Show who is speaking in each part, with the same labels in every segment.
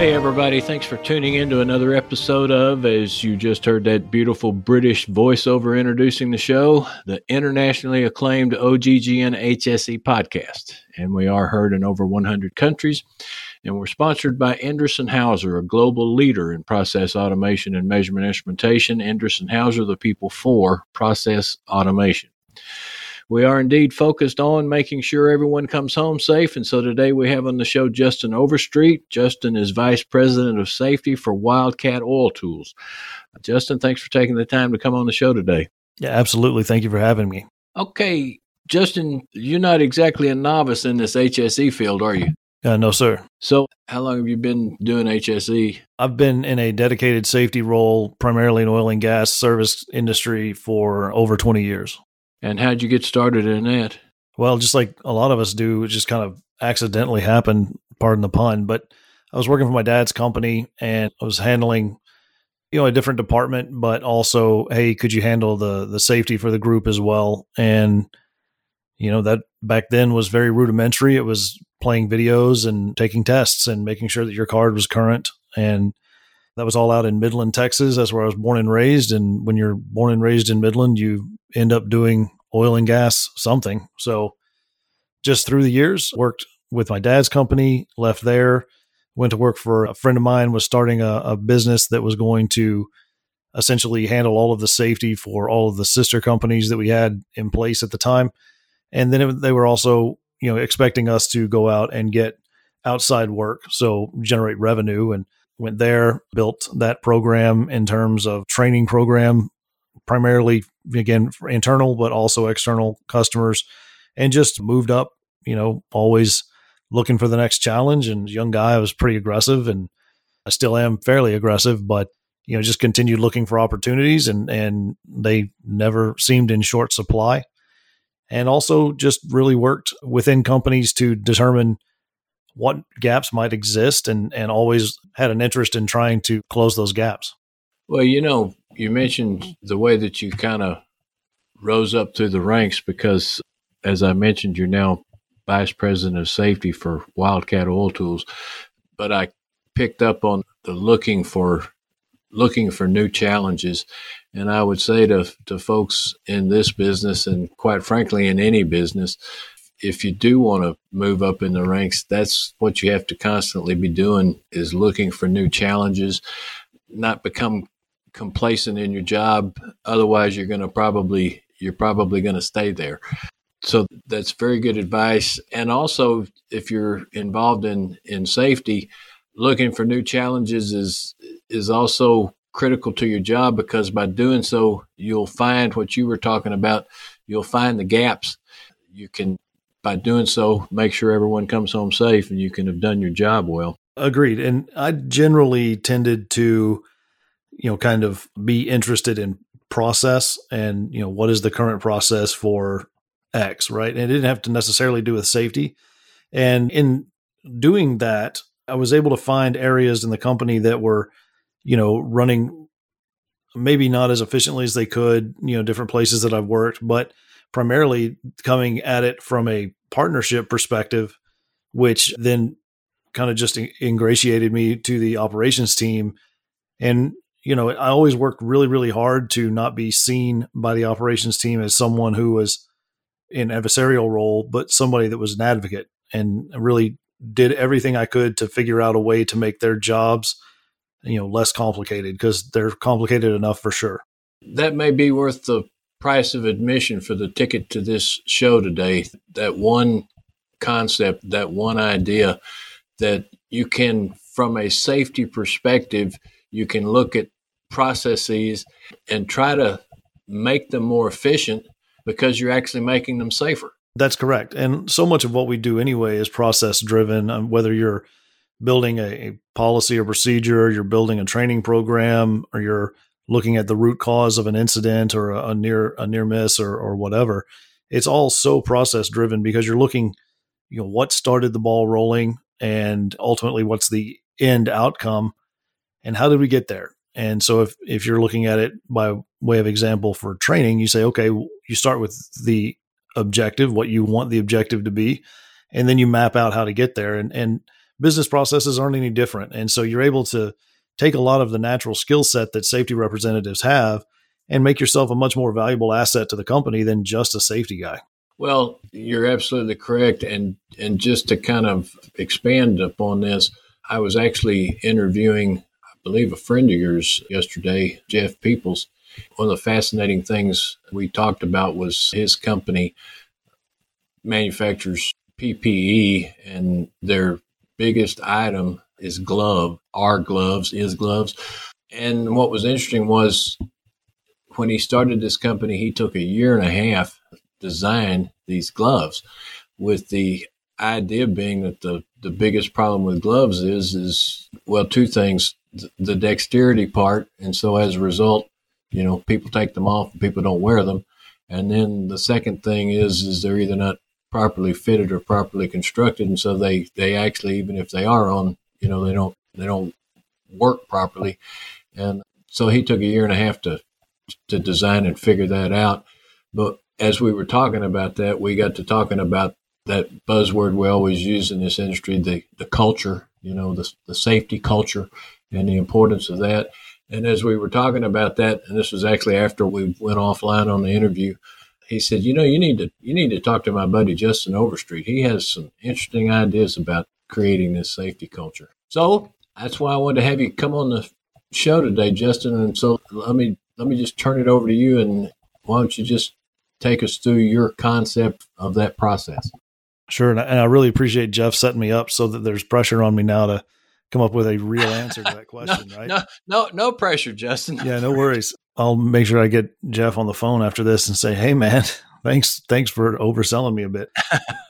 Speaker 1: Hey, everybody, thanks for tuning in to another episode of, as you just heard that beautiful British voiceover introducing the show, the internationally acclaimed OGGN HSE podcast. And we are heard in over 100 countries. And we're sponsored by Endress and Hauser, a global leader in process automation and measurement instrumentation. Endress and Hauser, the people for process automation. We are indeed focused on making sure everyone comes home safe. And so today we have on the show Justin Overstreet. Justin is Vice President of Safety for Wildcat Oil Tools. Justin, thanks for taking the time to come on the show today.
Speaker 2: Yeah, absolutely. Thank you for having me.
Speaker 1: Okay, Justin, you're not exactly a novice in this HSE field, are you?
Speaker 2: Uh, no, sir.
Speaker 1: So, how long have you been doing HSE?
Speaker 2: I've been in a dedicated safety role, primarily in oil and gas service industry, for over 20 years.
Speaker 1: And how'd you get started in that?
Speaker 2: Well, just like a lot of us do, it just kind of accidentally happened, pardon the pun. But I was working for my dad's company and I was handling, you know, a different department, but also, hey, could you handle the the safety for the group as well? And you know, that back then was very rudimentary. It was playing videos and taking tests and making sure that your card was current. And that was all out in Midland, Texas. That's where I was born and raised. And when you're born and raised in Midland, you end up doing oil and gas something. So just through the years, worked with my dad's company, left there, went to work for a friend of mine, was starting a, a business that was going to essentially handle all of the safety for all of the sister companies that we had in place at the time. And then it, they were also, you know, expecting us to go out and get outside work, so generate revenue and went there, built that program in terms of training program primarily again internal but also external customers and just moved up you know always looking for the next challenge. And young guy i was pretty aggressive and i still am fairly aggressive but you know just continued looking for opportunities and and they never seemed in short supply. And also just really worked within companies to determine what gaps might exist and and always had an interest in trying to close those gaps
Speaker 1: well, you know, you mentioned the way that you kind of rose up through the ranks because, as I mentioned, you're now vice president of safety for Wildcat Oil Tools. But I picked up on the looking for looking for new challenges, and I would say to to folks in this business, and quite frankly, in any business, if you do want to move up in the ranks, that's what you have to constantly be doing is looking for new challenges, not become complacent in your job. Otherwise, you're going to probably you're probably going to stay there. So that's very good advice. And also, if you're involved in in safety, looking for new challenges is is also critical to your job because by doing so, you'll find what you were talking about. You'll find the gaps. You can, by doing so, make sure everyone comes home safe, and you can have done your job well.
Speaker 2: Agreed. And I generally tended to you know, kind of be interested in process and, you know, what is the current process for X, right? And it didn't have to necessarily do with safety. And in doing that, I was able to find areas in the company that were, you know, running maybe not as efficiently as they could, you know, different places that I've worked, but primarily coming at it from a partnership perspective, which then kind of just ingratiated me to the operations team. And you know, I always worked really, really hard to not be seen by the operations team as someone who was in adversarial role, but somebody that was an advocate and really did everything I could to figure out a way to make their jobs, you know, less complicated because they're complicated enough for sure.
Speaker 1: That may be worth the price of admission for the ticket to this show today. That one concept, that one idea that you can, from a safety perspective, you can look at processes and try to make them more efficient because you're actually making them safer.
Speaker 2: That's correct. And so much of what we do anyway is process driven, um, whether you're building a, a, policy or procedure, you're building a training program, or you're looking at the root cause of an incident or a, a near a near miss or, or whatever. it's all so process driven because you're looking, you know, what started the ball rolling and ultimately what's the end outcome and how did we get there? And so if if you're looking at it by way of example for training, you say, okay, you start with the objective, what you want the objective to be, and then you map out how to get there. And and business processes aren't any different. And so you're able to take a lot of the natural skill set that safety representatives have and make yourself a much more valuable asset to the company than just a safety guy.
Speaker 1: Well, you're absolutely correct. And and just to kind of expand upon this, I was actually interviewing, I believe, a friend of yours yesterday, Jeff Peoples. One of the fascinating things we talked about was his company manufactures PPE, and their biggest item is glove, our gloves, is gloves. And what was interesting was when he started this company, he took a year and a half design these gloves with the idea being that the, the biggest problem with gloves is is well two things the dexterity part. And so as a result you know people take them off and people don't wear them. And then the second thing is is they're either not properly fitted or properly constructed. And so they they actually even if they are on you know they don't they don't work properly. And so he took a year and a half to to design and figure that out. But as we were talking about that we got to talking about that buzzword we always use in this industry the the culture you know the, the safety culture and the importance of that. And as we were talking about that and this was actually after we went offline on the interview he said, "You know, you need to you need to talk to my buddy Justin Overstreet. He has some interesting ideas about creating this safety culture." So that's why I wanted to have you come on the show today, Justin. And so let me let me just turn it over to you, and why don't you just take us through your concept of that process?
Speaker 2: Sure, and I, and I really appreciate Jeff setting me up so that there's pressure on me now to come up with a real answer to that question,
Speaker 1: no,
Speaker 2: right?
Speaker 1: No, no, no pressure, Justin.
Speaker 2: yeah, no worries. I'll make sure I get Jeff on the phone after this and say, "Hey, man, thanks, thanks for overselling me a bit."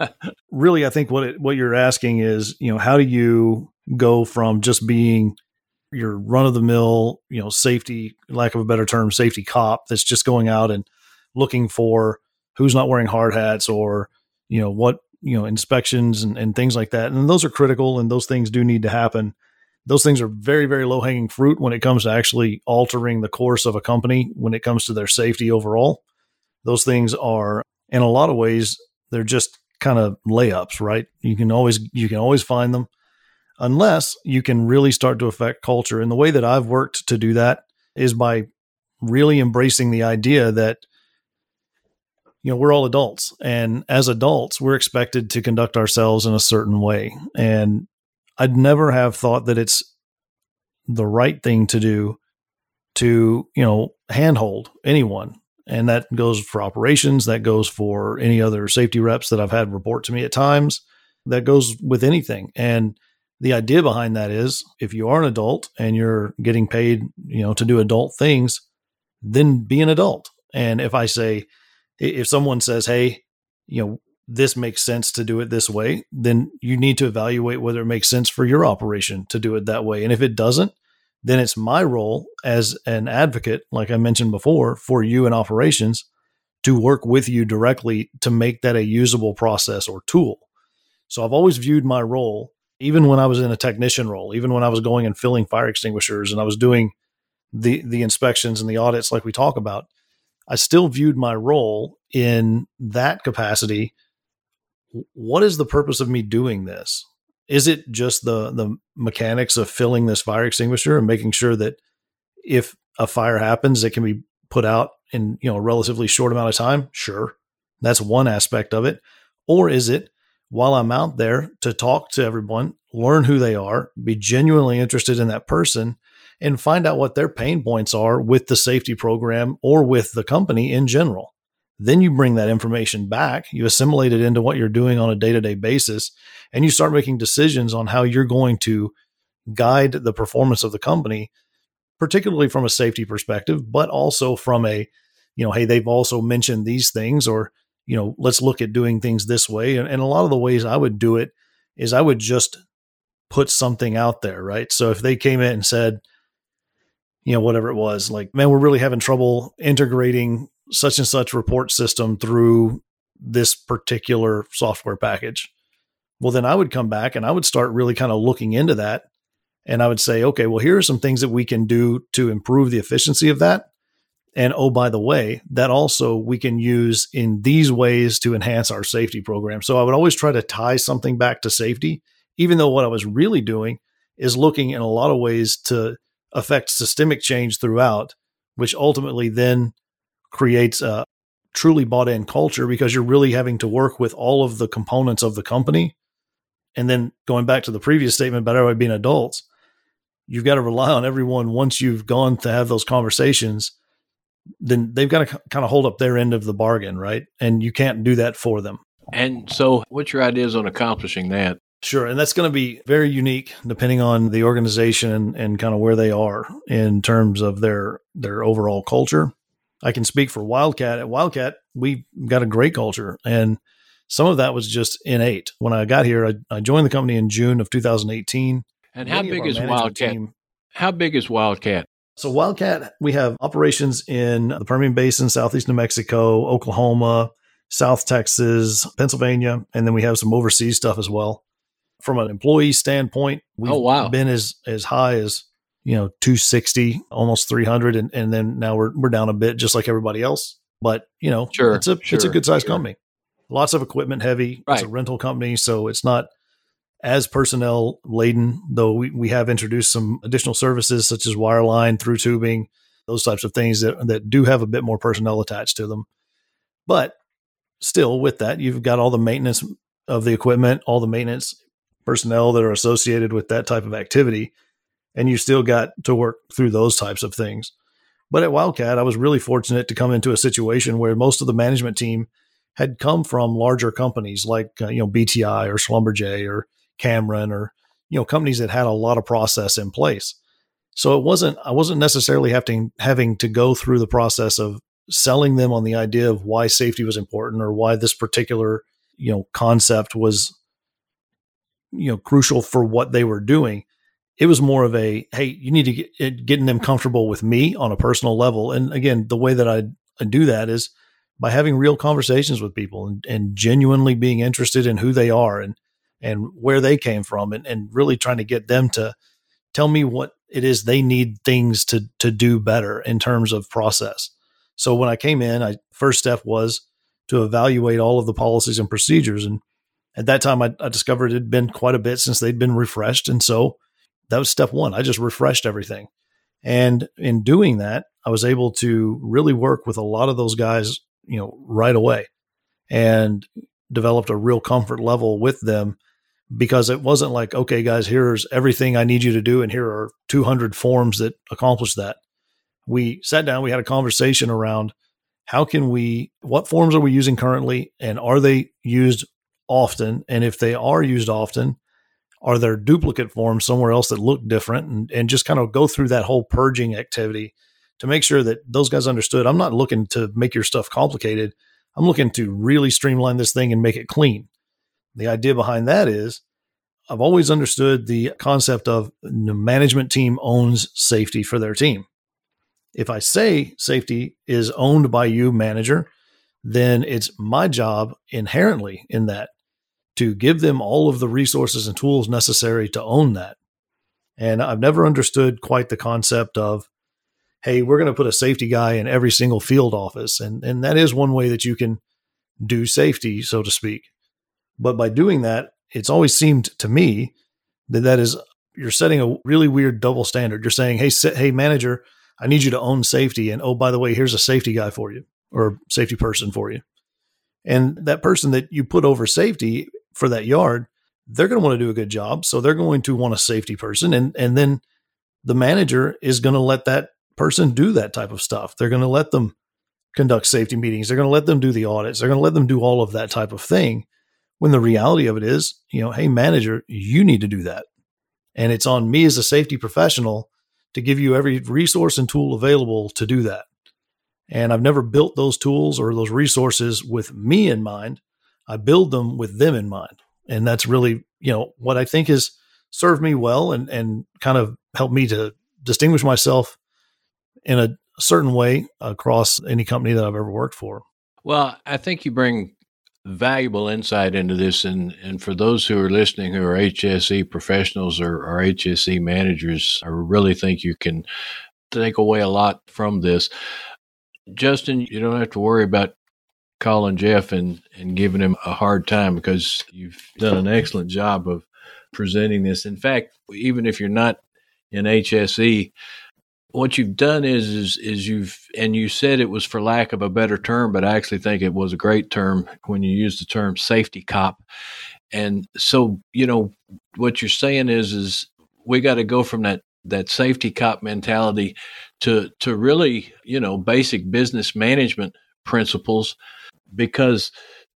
Speaker 2: really, I think what it, what you're asking is, you know, how do you go from just being your run of the mill, you know, safety, lack of a better term, safety cop that's just going out and looking for who's not wearing hard hats or, you know, what, you know, inspections and, and things like that. And those are critical and those things do need to happen those things are very very low hanging fruit when it comes to actually altering the course of a company when it comes to their safety overall those things are in a lot of ways they're just kind of layups right? You can always you can always find them unless you can really start to affect culture. And the way that i've worked to do that is by really embracing the idea that you know we're all adults. And as adults we're expected to conduct ourselves in a certain way. And I'd never have thought that it's the right thing to do to, you know, handhold anyone. And that goes for operations, that goes for any other safety reps that I've had report to me at times, that goes with anything. And the idea behind that is if you are an adult and you're getting paid, you know, to do adult things, then be an adult. And if I say, if someone says, hey, you know, this makes sense to do it this way, then you need to evaluate whether it makes sense for your operation to do it that way. And if it doesn't, then it's my role as an advocate, like I mentioned before, for you in operations to work with you directly to make that a usable process or tool. So I've always viewed my role, even when I was in a technician role, even when I was going and filling fire extinguishers and I was doing the the inspections and the audits like we talk about, I still viewed my role in that capacity what is the purpose of me doing this? Is it just the the mechanics of filling this fire extinguisher and making sure that if a fire happens, it can be put out in you know a relatively short amount of time? Sure, that's one aspect of it. Or is it while I'm out there to talk to everyone, learn who they are, be genuinely interested in that person, and find out what their pain points are with the safety program or with the company in general? Then you bring that information back, you assimilate it into what you're doing on a day to day basis, and you start making decisions on how you're going to guide the performance of the company, particularly from a safety perspective, but also from a, you know, hey, they've also mentioned these things, or, you know, let's look at doing things this way. And, and a lot of the ways I would do it is I would just put something out there, right? So if they came in and said, you know, whatever it was, like, man, we're really having trouble integrating such and such report system through this particular software package. Well, then I would come back and I would start really kind of looking into that. And I would say, okay, well, here are some things that we can do to improve the efficiency of that. And oh, by the way, that also we can use in these ways to enhance our safety program. So I would always try to tie something back to safety, even though what I was really doing is looking in a lot of ways to affect systemic change throughout, which ultimately then creates a truly bought in culture because you're really having to work with all of the components of the company. And then going back to the previous statement about everybody being adults, you've got to rely on everyone once you've gone to have those conversations then they've got to kind of hold up their end of the bargain, right? And you can't do that for them.
Speaker 1: And so, what's your ideas on accomplishing that?
Speaker 2: Sure. And that's going to be very unique depending on the organization and, and kind of where they are in terms of their their overall culture. I can speak for Wildcat. At Wildcat, we got a great culture. And some of that was just innate. When I got here, I, I joined the company in June of 2018.
Speaker 1: And how big is Wildcat? Team, how big is Wildcat?
Speaker 2: So, Wildcat, we have operations in the Permian Basin, Southeast New Mexico, Oklahoma, South Texas, Pennsylvania, and then we have some overseas stuff as well. From an employee standpoint, we've oh, wow. been as as high as you know 260, almost 300, and, and then now we're we're down a bit, just like everybody else. But you know, sure, it's a sure, it's a good sized sure. company. Lots of equipment heavy. Right. It's a rental company, so it's not as personnel laden, though we, we have introduced some additional services such as wireline, through tubing, those types of things that, that do have a bit more personnel attached to them. But still, with that, you've got all the maintenance of the equipment, all the maintenance personnel that are associated with that type of activity, and you still got to work through those types of things. But at Wildcat, I was really fortunate to come into a situation where most of the management team had come from larger companies like uh, you know BTI or Schlumberger or Cameron or you know companies that had a lot of process in place. So it wasn't I wasn't necessarily having having to go through the process of selling them on the idea of why safety was important or why this particular you know concept was you know crucial for what they were doing it was more of a hey you need to get eh, getting them comfortable with me on a personal level and again the way that I, I do that is by having real conversations with people and, and genuinely being interested in who they are and and where they came from and, and really trying to get them to tell me what it is they need things to to do better in terms of process. So when I came in, I first step was to evaluate all of the policies and procedures. And at that time I, I discovered it had been quite a bit since they'd been refreshed. And so that was step one. I just refreshed everything. And in doing that, I was able to really work with a lot of those guys, you know, right away and developed a real comfort level with them because it wasn't like, okay, guys, here's everything I need you to do, and here are 200 forms that accomplish that. We sat down, we had a conversation around how can we, what forms are we using currently, and are they used often? And if they are used often, are there duplicate forms somewhere else that look different? And, and just kind of go through that whole purging activity to make sure that those guys understood. I'm not looking to make your stuff complicated. I'm looking to really streamline this thing and make it clean. The idea behind that is I've always understood the concept of the management team owns safety for their team. If I say safety is owned by you, manager, then it's my job inherently in that to give them all of the resources and tools necessary to own that. And I've never understood quite the concept of, hey, we're going to put a safety guy in every single field office. And, and that is one way that you can do safety, so to speak. But by doing that, it's always seemed to me that that is you're setting a really weird double standard. You're saying, "Hey, hey, manager, I need you to own safety, and oh, by the way, here's a safety guy for you or safety person for you." And that person that you put over safety for that yard, they're going to want to do a good job, so they're going to want a safety person, and and then the manager is going to let that person do that type of stuff. They're going to let them conduct safety meetings. They're going to let them do the audits. They're going to let them do all of that type of thing. When the reality of it is, you know, hey, manager, you need to do that. And it's on me as a safety professional to give you every resource and tool available to do that. And I've never built those tools or those resources with me in mind. I build them with them in mind. And that's really, you know, what I think has served me well and, and kind of helped me to distinguish myself in a certain way across any company that I've ever worked for.
Speaker 1: Well, I think you bring valuable insight into this. And, and for those who are listening who are HSE professionals or, or HSE managers, I really think you can take away a lot from this. Justin, you don't have to worry about calling Jeff and, and giving him a hard time because you've done an excellent job of presenting this. In fact, even if you're not in HSE, what you've done is, is is you've and you said it was for lack of a better term, but I actually think it was a great term when you use the term safety cop. And so, you know, what you're saying is is we got to go from that that safety cop mentality to to really, you know, basic business management principles because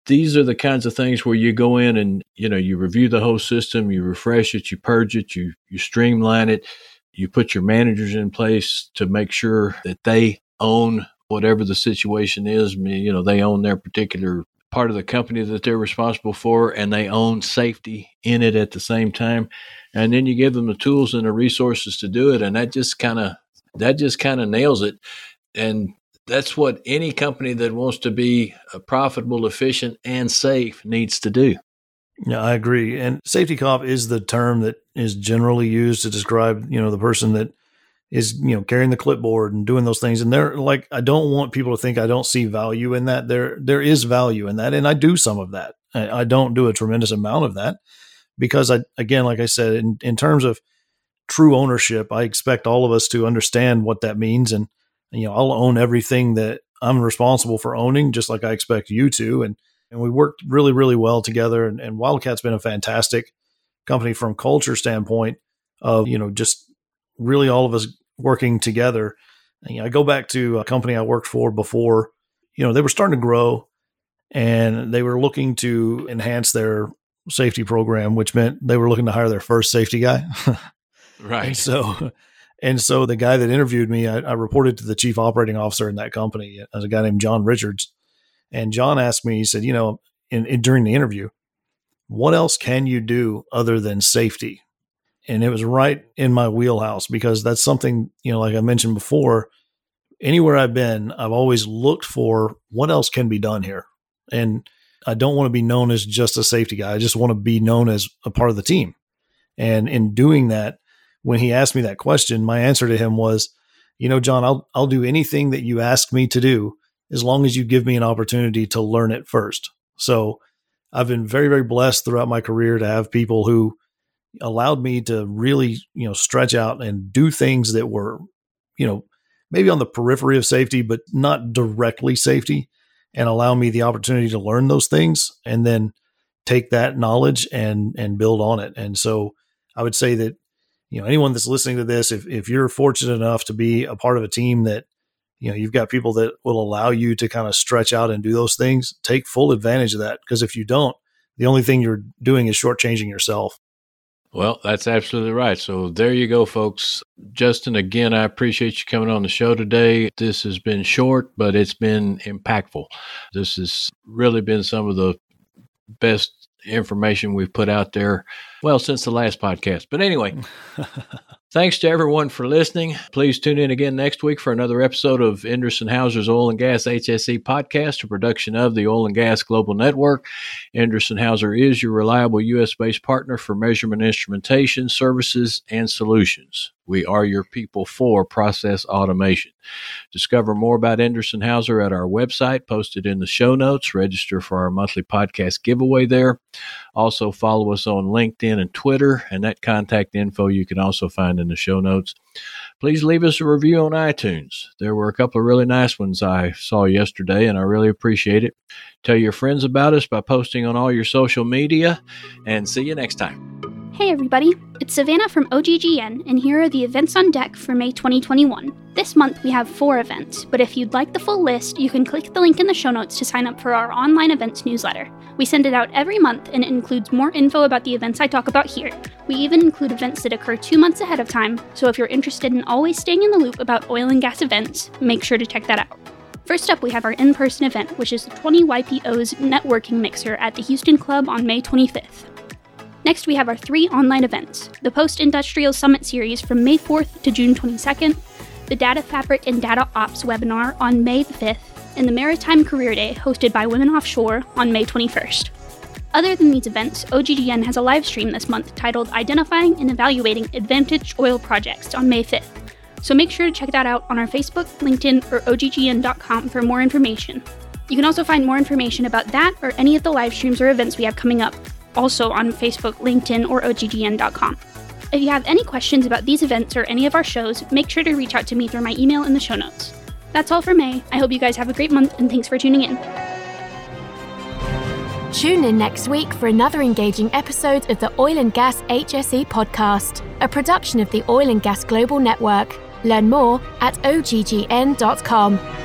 Speaker 1: these are the kinds of things where you go in and you know you review the whole system you refresh it you purge it you you streamline it you put your managers in place to make sure that they own whatever the situation is. You know, they own their particular part of the company that they're responsible for and they own safety in it at the same time. And then you give them the tools and the resources to do it. And that just kind of, that just kind of nails it. And that's what any company that wants to be uh, profitable, efficient, and safe needs to do.
Speaker 2: Yeah, I agree. And safety cop is the term that is generally used to describe, you know, the person that is, you know, carrying the clipboard and doing those things. And they're like, I don't want people to think I don't see value in that. There, there is value in that, and I do some of that. I, I don't do a tremendous amount of that because I, again, like I said, in, in terms of true ownership, I expect all of us to understand what that means. And, you know, I'll own everything that I'm responsible for owning, just like I expect you to. And and we worked really, really well together. And, and Wildcat's been a fantastic company from culture standpoint of you know just really all of us working together. And, you know, I go back to a company I worked for before. You know, they were starting to grow, and they were looking to enhance their safety program, which meant they were looking to hire their first safety guy.
Speaker 1: right.
Speaker 2: And so, and so the guy that interviewed me, I, I, reported to the chief operating officer in that company as a guy named John Richards. And John asked me, he said, you know, in, in, during the interview, what else can you do other than safety? And it was right in my wheelhouse because that's something, you know, like I mentioned before, anywhere I've been, I've always looked for what else can be done here. And I don't want to be known as just a safety guy. I just want to be known as a part of the team. And in doing that, when he asked me that question, my answer to him was, you know, John, I'll I'll do anything that you ask me to do as long as you give me an opportunity to learn it first. So I've been very, very blessed throughout my career to have people who allowed me to really, you know, stretch out and do things that were, you know, maybe on the periphery of safety, but not directly safety, and allow me the opportunity to learn those things and then take that knowledge and and build on it. And so I would say that, you know, anyone that's listening to this, if if you're fortunate enough to be a part of a team that you know you've got people that will allow you to kind of stretch out and do those things take full advantage of that because if you don't the only thing you're doing is shortchanging yourself.
Speaker 1: Well that's absolutely right. So there you go folks. Justin again i appreciate you coming on the show today. This has been short but it's been impactful. This has really been some of the best information we've put out there well since the last podcast but anyway Thanks to everyone for listening. Please tune in again next week for another episode of Endress Hauser's Oil and Gas HSE podcast, a production of the Oil and Gas Global Network. Endress Hauser is your reliable U.S. based partner for measurement instrumentation, services, and solutions. We are your people for process automation. Discover more about Endress Hauser at our website, posted in the show notes. Register for our monthly podcast giveaway there. Also, follow us on LinkedIn and Twitter, and that contact info you can also find in the show notes. Please leave us a review on iTunes. There were a couple of really nice ones I saw yesterday, and I really appreciate it. Tell your friends about us by posting on all your social media, and see you next time.
Speaker 3: Hey everybody, it's Savannah from OGGN, and here are the events on deck for May 2021. This month we have four events, but if you'd like the full list, you can click the link in the show notes to sign up for our online events newsletter. We send it out every month, and it includes more info about the events I talk about here. We even include events that occur two months ahead of time, so if you're interested in always staying in the loop about oil and gas events, make sure to check that out. First up, we have our in person event, which is the 20 YPO's networking mixer at the Houston Club on May 25th. Next, we have our three online events the Post Industrial Summit Series from May 4th to June 22nd, the Data Fabric and Data Ops webinar on May 5th, and the Maritime Career Day hosted by Women Offshore on May 21st. Other than these events, OGGN has a live stream this month titled Identifying and Evaluating Advantage Oil Projects on May 5th. So make sure to check that out on our Facebook, LinkedIn, or OGGN.com for more information. You can also find more information about that or any of the live streams or events we have coming up, also on Facebook, LinkedIn, or OGGN.com. If you have any questions about these events or any of our shows, make sure to reach out to me through my email in the show notes. That's all for May. I hope you guys have a great month and thanks for tuning in.
Speaker 4: Tune in next week for another engaging episode of the Oil and Gas HSE podcast, a production of the Oil and Gas Global Network. Learn more at oggn.com.